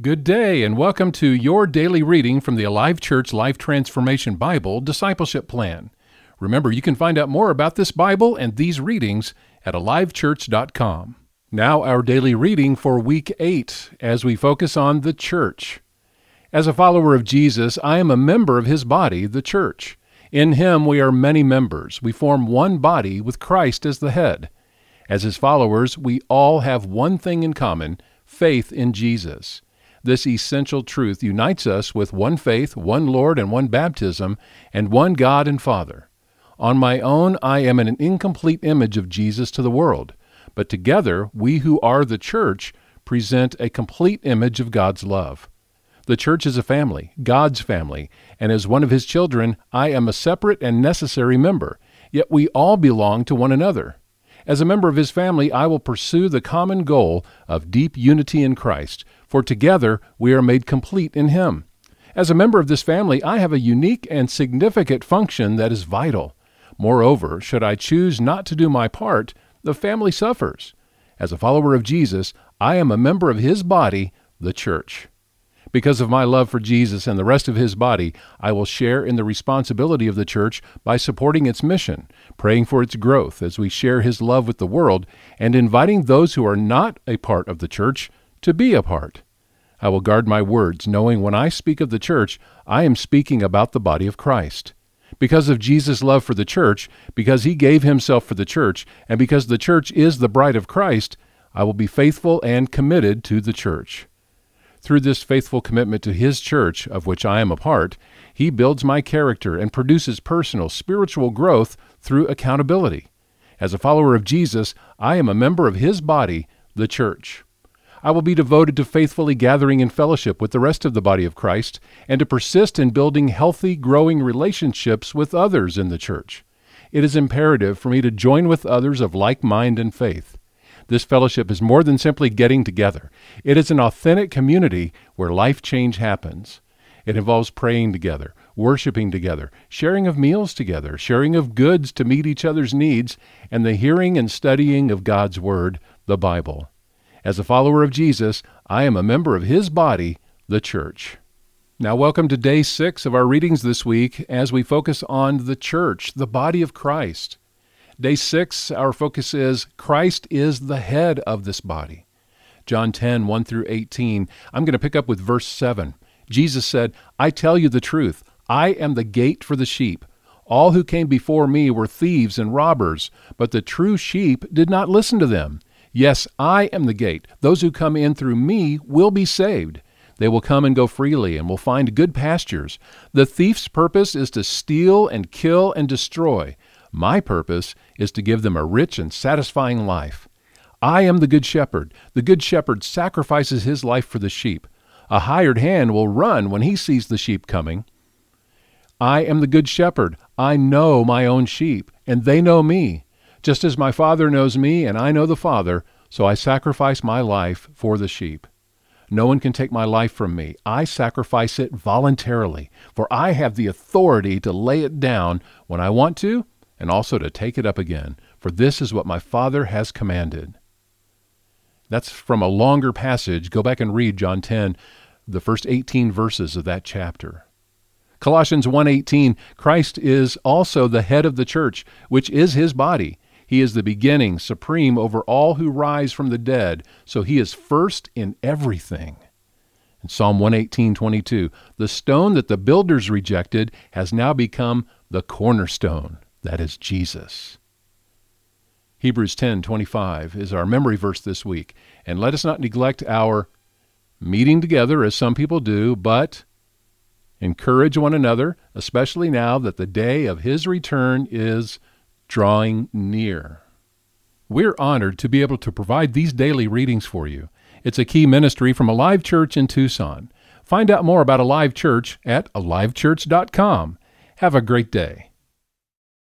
Good day, and welcome to your daily reading from the Alive Church Life Transformation Bible Discipleship Plan. Remember, you can find out more about this Bible and these readings at alivechurch.com. Now, our daily reading for week 8 as we focus on the church. As a follower of Jesus, I am a member of his body, the church. In him we are many members. We form one body with Christ as the head. As his followers, we all have one thing in common faith in Jesus. This essential truth unites us with one faith, one Lord, and one baptism, and one God and Father. On my own, I am an incomplete image of Jesus to the world, but together, we who are the church present a complete image of God's love. The church is a family, God's family, and as one of His children, I am a separate and necessary member, yet we all belong to one another. As a member of His family, I will pursue the common goal of deep unity in Christ, for together we are made complete in Him. As a member of this family, I have a unique and significant function that is vital. Moreover, should I choose not to do my part, the family suffers. As a follower of Jesus, I am a member of His body, the church. Because of my love for Jesus and the rest of his body, I will share in the responsibility of the church by supporting its mission, praying for its growth as we share his love with the world, and inviting those who are not a part of the church to be a part. I will guard my words, knowing when I speak of the church, I am speaking about the body of Christ. Because of Jesus' love for the church, because he gave himself for the church, and because the church is the bride of Christ, I will be faithful and committed to the church. Through this faithful commitment to His church, of which I am a part, He builds my character and produces personal spiritual growth through accountability. As a follower of Jesus, I am a member of His body, the church. I will be devoted to faithfully gathering in fellowship with the rest of the body of Christ and to persist in building healthy, growing relationships with others in the church. It is imperative for me to join with others of like mind and faith. This fellowship is more than simply getting together. It is an authentic community where life change happens. It involves praying together, worshiping together, sharing of meals together, sharing of goods to meet each other's needs, and the hearing and studying of God's Word, the Bible. As a follower of Jesus, I am a member of His body, the church. Now, welcome to day six of our readings this week as we focus on the church, the body of Christ. Day six, our focus is Christ is the head of this body. John 10, 1 through 18. I'm going to pick up with verse 7. Jesus said, I tell you the truth. I am the gate for the sheep. All who came before me were thieves and robbers, but the true sheep did not listen to them. Yes, I am the gate. Those who come in through me will be saved. They will come and go freely and will find good pastures. The thief's purpose is to steal and kill and destroy. My purpose is to give them a rich and satisfying life. I am the Good Shepherd. The Good Shepherd sacrifices his life for the sheep. A hired hand will run when he sees the sheep coming. I am the Good Shepherd. I know my own sheep, and they know me. Just as my Father knows me, and I know the Father, so I sacrifice my life for the sheep. No one can take my life from me. I sacrifice it voluntarily, for I have the authority to lay it down when I want to and also to take it up again, for this is what my Father has commanded. That's from a longer passage. Go back and read John 10, the first 18 verses of that chapter. Colossians 1:18 Christ is also the head of the church, which is his body. He is the beginning, supreme over all who rise from the dead, so he is first in everything. In Psalm 118:22, the stone that the builders rejected has now become the cornerstone. That is Jesus. Hebrews 10:25 is our memory verse this week. And let us not neglect our meeting together as some people do, but encourage one another, especially now that the day of his return is drawing near. We're honored to be able to provide these daily readings for you. It's a key ministry from Alive Church in Tucson. Find out more about Alive Church at alivechurch.com. Have a great day.